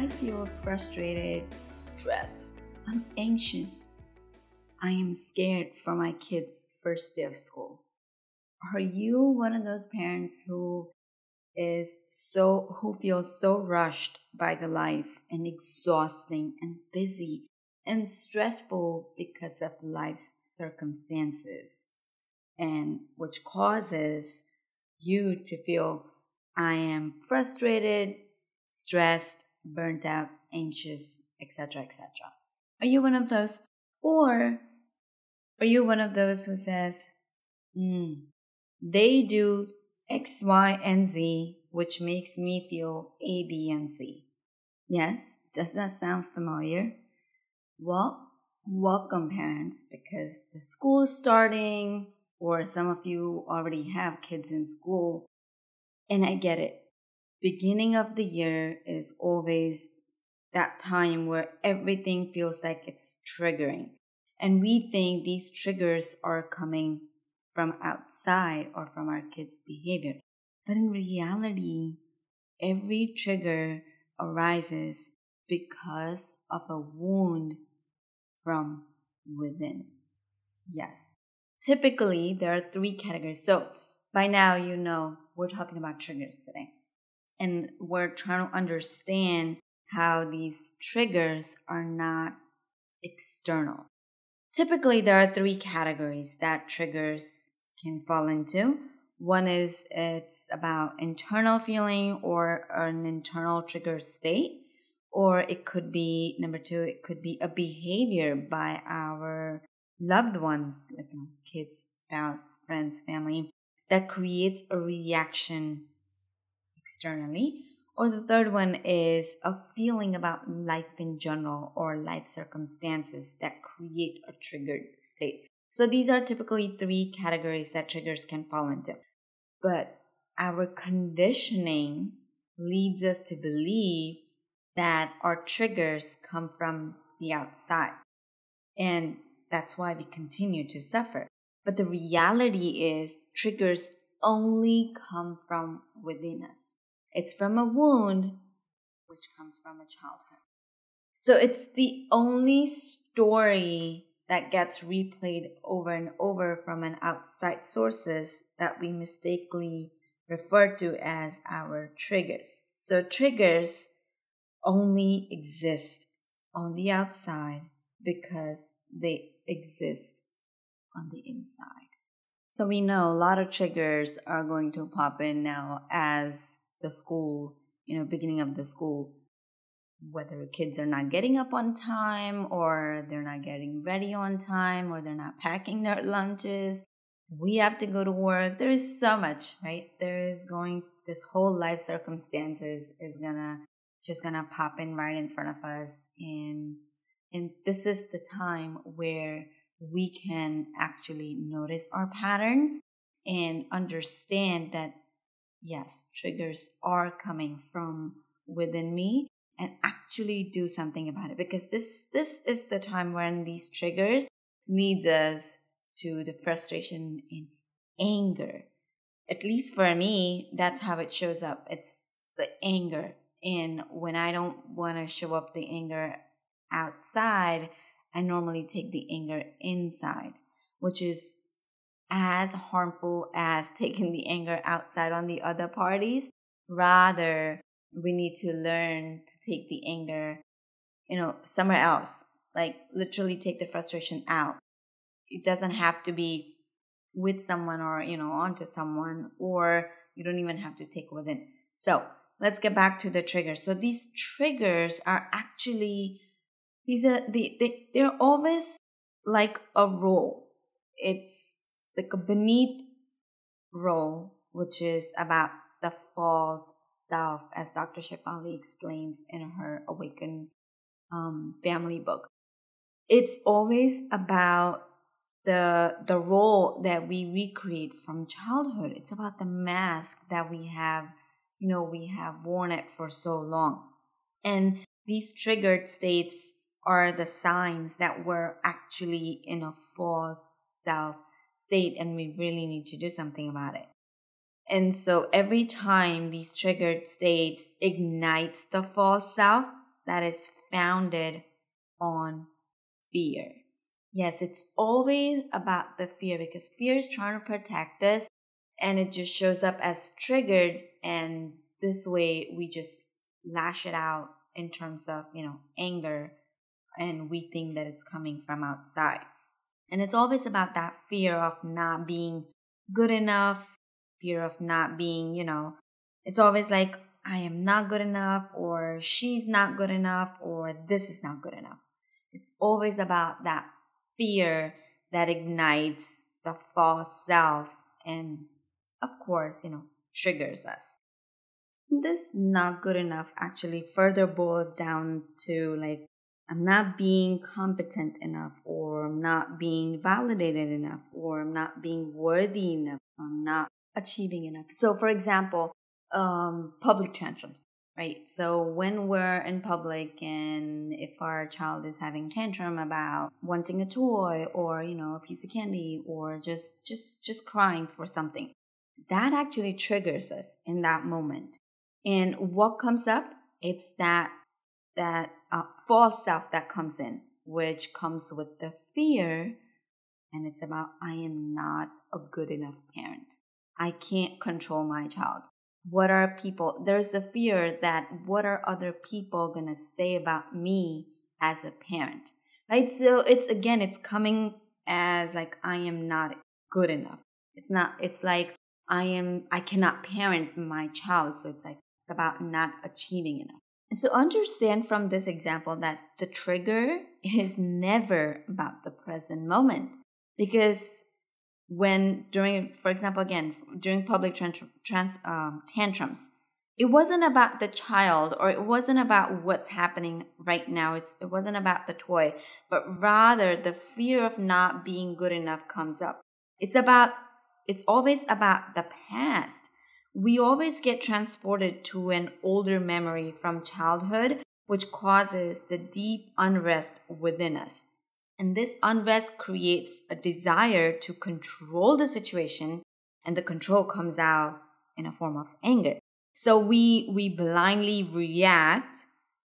I feel frustrated, stressed, I'm anxious. I am scared for my kids' first day of school. Are you one of those parents who is so who feels so rushed by the life and exhausting and busy and stressful because of life's circumstances and which causes you to feel I am frustrated, stressed, burnt out, anxious, etc., etc. Are you one of those? Or are you one of those who says, hmm, they do X, Y, and Z, which makes me feel A, B, and C? Yes, does that sound familiar? Well, welcome parents because the school is starting, or some of you already have kids in school, and I get it beginning of the year is always that time where everything feels like it's triggering. And we think these triggers are coming from outside or from our kids' behavior. But in reality, every trigger arises because of a wound from within. Yes. Typically, there are three categories. So by now, you know we're talking about triggers today and we're trying to understand how these triggers are not external. Typically, there are three categories that triggers can fall into. One is it's about internal feeling or an internal trigger state, or it could be number two, it could be a behavior by our loved ones, like kids, spouse, friends, family, that creates a reaction externally. Or the third one is a feeling about life in general or life circumstances that create a triggered state. So these are typically three categories that triggers can fall into. But our conditioning leads us to believe that our triggers come from the outside. And that's why we continue to suffer. But the reality is triggers only come from within us. It's from a wound, which comes from a childhood. So it's the only story that gets replayed over and over from an outside sources that we mistakenly refer to as our triggers. So triggers only exist on the outside because they exist on the inside. So we know a lot of triggers are going to pop in now as the school, you know, beginning of the school, whether kids are not getting up on time or they're not getting ready on time or they're not packing their lunches. We have to go to work. There is so much, right? There is going, this whole life circumstances is gonna, just gonna pop in right in front of us. And, and this is the time where we can actually notice our patterns and understand that yes, triggers are coming from within me and actually do something about it. Because this this is the time when these triggers leads us to the frustration and anger. At least for me that's how it shows up. It's the anger. And when i don't want to show up the anger outside i normally take the anger inside which is as harmful as taking the anger outside on the other parties. Rather, we need to learn to take the anger, you know, somewhere else. Like literally take the frustration out. It doesn't have to be with someone or, you know, onto someone, or you don't even have to take within. So let's get back to the triggers. So these triggers are actually, these are, the, they, they're always like a role. It's a beneath role, which is about the false self, as Dr. Shefali explains in her Awaken um, family book. It's always about the the role that we recreate from childhood. It's about the mask that we have, you know, we have worn it for so long. And these triggered states are the signs that we're actually in a false self state and we really need to do something about it. And so every time these triggered state ignites the false self that is founded on fear. Yes, it's always about the fear because fear is trying to protect us and it just shows up as triggered and this way we just lash it out in terms of, you know, anger and we think that it's coming from outside. And it's always about that fear of not being good enough, fear of not being, you know, it's always like, I am not good enough, or she's not good enough, or this is not good enough. It's always about that fear that ignites the false self and, of course, you know, triggers us. This not good enough actually further boils down to like I'm not being competent enough, or I'm not being validated enough, or I'm not being worthy enough, I'm not achieving enough. So, for example, um, public tantrums, right? So, when we're in public and if our child is having tantrum about wanting a toy or, you know, a piece of candy or just, just, just crying for something, that actually triggers us in that moment. And what comes up? It's that that uh, false self that comes in, which comes with the fear. And it's about, I am not a good enough parent. I can't control my child. What are people? There's a fear that what are other people going to say about me as a parent? Right? So it's again, it's coming as like, I am not good enough. It's not, it's like, I am, I cannot parent my child. So it's like, it's about not achieving enough. And so understand from this example that the trigger is never about the present moment. Because when during, for example, again, during public trans, trans um, tantrums, it wasn't about the child or it wasn't about what's happening right now. It's, it wasn't about the toy, but rather the fear of not being good enough comes up. It's about, it's always about the past we always get transported to an older memory from childhood, which causes the deep unrest within us. And this unrest creates a desire to control the situation, and the control comes out in a form of anger. So we, we blindly react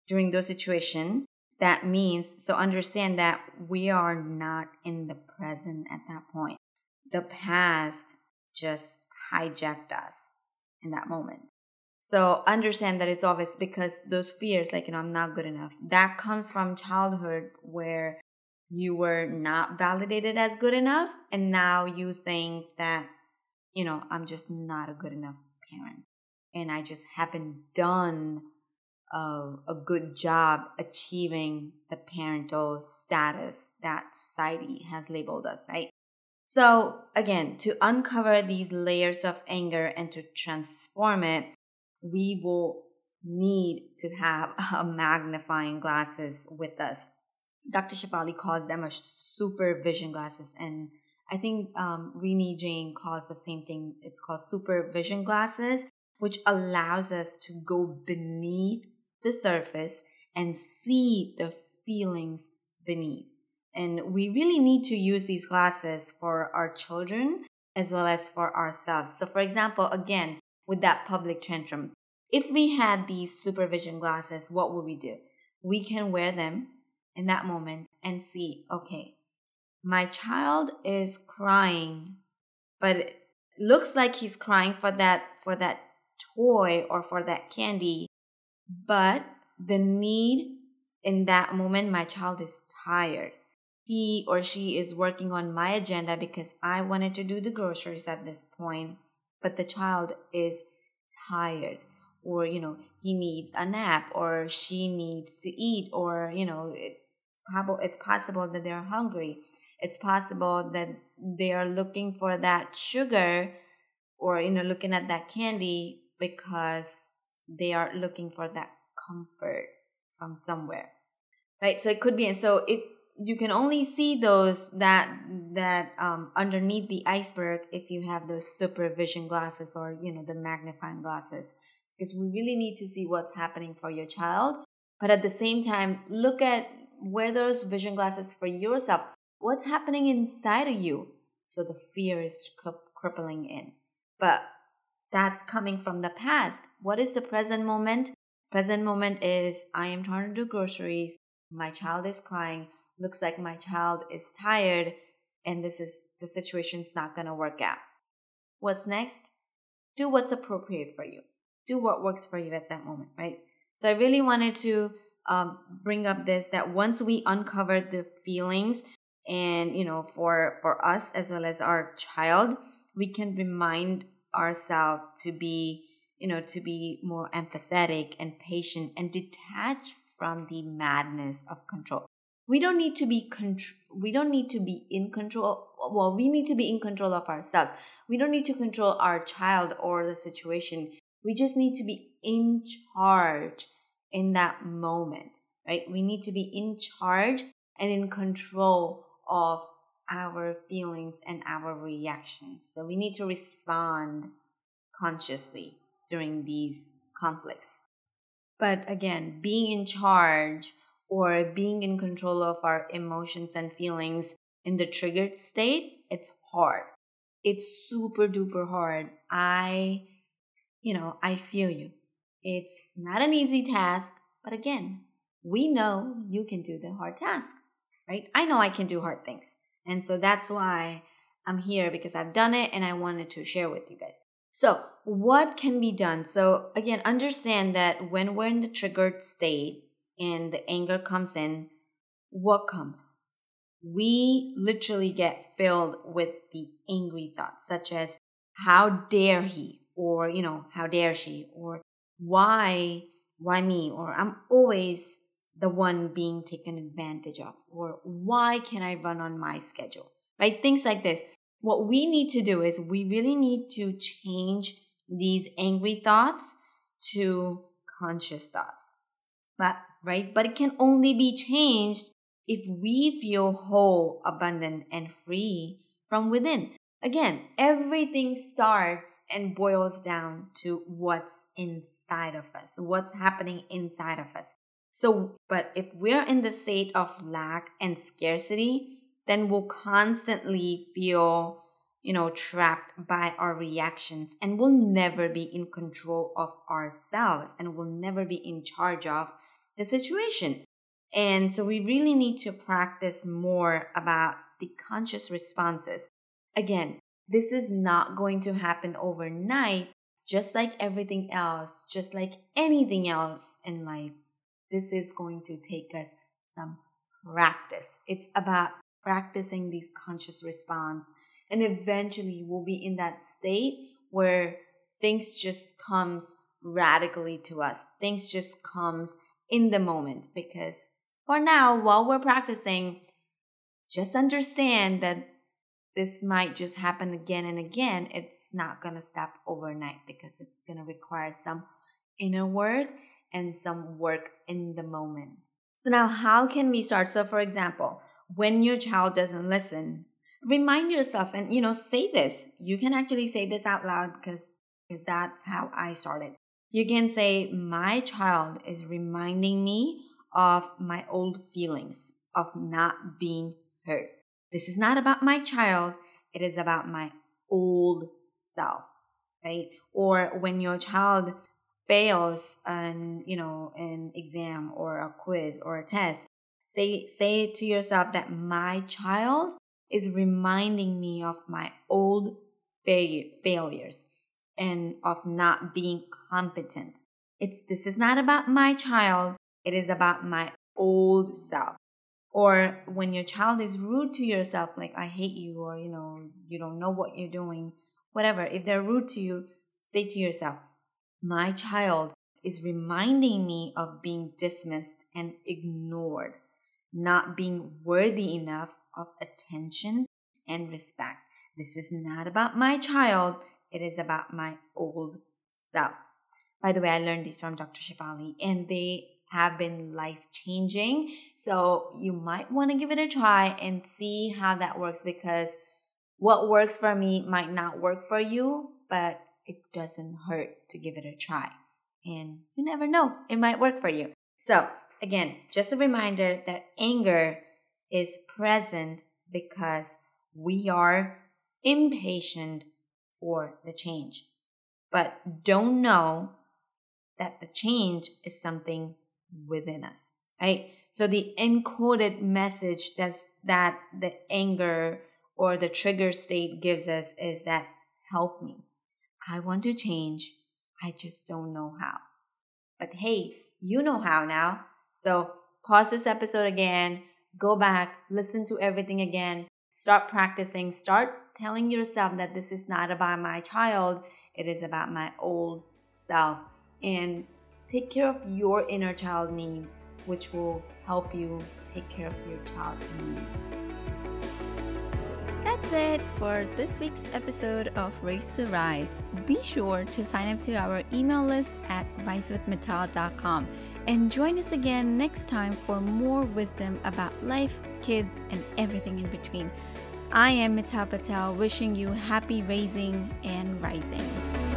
during those situations. That means, so understand that we are not in the present at that point. The past just hijacked us in that moment. So understand that it's obvious because those fears, like, you know, I'm not good enough, that comes from childhood where you were not validated as good enough. And now you think that, you know, I'm just not a good enough parent. And I just haven't done a, a good job achieving the parental status that society has labeled us, right? So, again, to uncover these layers of anger and to transform it, we will need to have a magnifying glasses with us. Dr. Shefali calls them a supervision glasses, and I think um, Remy Jane calls the same thing. It's called supervision glasses, which allows us to go beneath the surface and see the feelings beneath. And we really need to use these glasses for our children as well as for ourselves. So, for example, again, with that public tantrum, if we had these supervision glasses, what would we do? We can wear them in that moment and see, okay, my child is crying, but it looks like he's crying for that for that toy or for that candy, but the need in that moment my child is tired he or she is working on my agenda because I wanted to do the groceries at this point, but the child is tired or you know he needs a nap or she needs to eat or you know it, it's possible that they're hungry it's possible that they are looking for that sugar or you know looking at that candy because they are looking for that comfort from somewhere right? So it could be, and so if you can only see those that that um, underneath the iceberg if you have those supervision glasses or you know the magnifying glasses because we really need to see what's happening for your child. But at the same time look at wear those vision glasses for yourself. What's happening inside of you? So the fear is crippling in. But that's coming from the past. What is the present moment? Present moment is i am trying to do groceries. My child is crying looks like my child is tired and this is the situation's not going to work out. What's next? Do what's appropriate for you. Do what works for you at that moment, right? So I really wanted to um, bring up this that once we uncover the feelings and you know for for us as well as our child we can remind ourselves to be you know to be more empathetic and patient and detach from the madness of control we don't need to be contr- we don't need to be in control well we need to be in control of ourselves. We don't need to control our child or the situation. We just need to be in charge in that moment right? We need to be in charge and in control of our feelings and our reactions. So we need to respond consciously during these conflicts. But again being in charge or being in control of our emotions and feelings in the triggered state, it's hard. It's super duper hard. I, you know, I feel you. It's not an easy task, but again, we know you can do the hard task, right? I know I can do hard things. And so that's why I'm here because I've done it and I wanted to share with you guys. So, what can be done? So, again, understand that when we're in the triggered state, and the anger comes in, what comes? We literally get filled with the angry thoughts, such as, how dare he? Or, you know, how dare she? Or, why, why me? Or, I'm always the one being taken advantage of. Or, why can I run on my schedule? Right? Things like this. What we need to do is we really need to change these angry thoughts to conscious thoughts. But right? But it can only be changed if we feel whole, abundant, and free from within. Again, everything starts and boils down to what's inside of us, what's happening inside of us. So, but if we're in the state of lack and scarcity, then we'll constantly feel, you know, trapped by our reactions and we'll never be in control of ourselves and we'll never be in charge of the situation. And so we really need to practice more about the conscious responses. Again, this is not going to happen overnight, just like everything else, just like anything else in life. This is going to take us some practice. It's about practicing these conscious response and eventually we'll be in that state where things just comes radically to us. Things just comes in the moment because for now, while we're practicing, just understand that this might just happen again and again. It's not going to stop overnight because it's going to require some inner work and some work in the moment. So, now how can we start? So, for example, when your child doesn't listen, remind yourself and you know say this you can actually say this out loud because because that's how i started you can say, My child is reminding me of my old feelings of not being heard. This is not about my child, it is about my old self, right? Or when your child fails an, you know, an exam or a quiz or a test, say say to yourself that my child is reminding me of my old failures and of not being competent. It's this is not about my child, it is about my old self. Or when your child is rude to yourself, like I hate you, or you know, you don't know what you're doing, whatever, if they're rude to you, say to yourself, My child is reminding me of being dismissed and ignored, not being worthy enough of attention and respect. This is not about my child, it is about my old self. By the way, I learned this from Dr. Shefali, and they have been life changing. So you might want to give it a try and see how that works because what works for me might not work for you, but it doesn't hurt to give it a try. And you never know, it might work for you. So, again, just a reminder that anger is present because we are impatient for the change, but don't know that the change is something within us, right? So the encoded message that's, that the anger or the trigger state gives us is that help me. I want to change. I just don't know how. But hey, you know how now. So pause this episode again, go back, listen to everything again, start practicing, start telling yourself that this is not about my child, it is about my old self. And take care of your inner child needs, which will help you take care of your child needs. That's it for this week's episode of Raise to Rise. Be sure to sign up to our email list at risewithmital.com and join us again next time for more wisdom about life, kids, and everything in between. I am Mital Patel, wishing you happy raising and rising.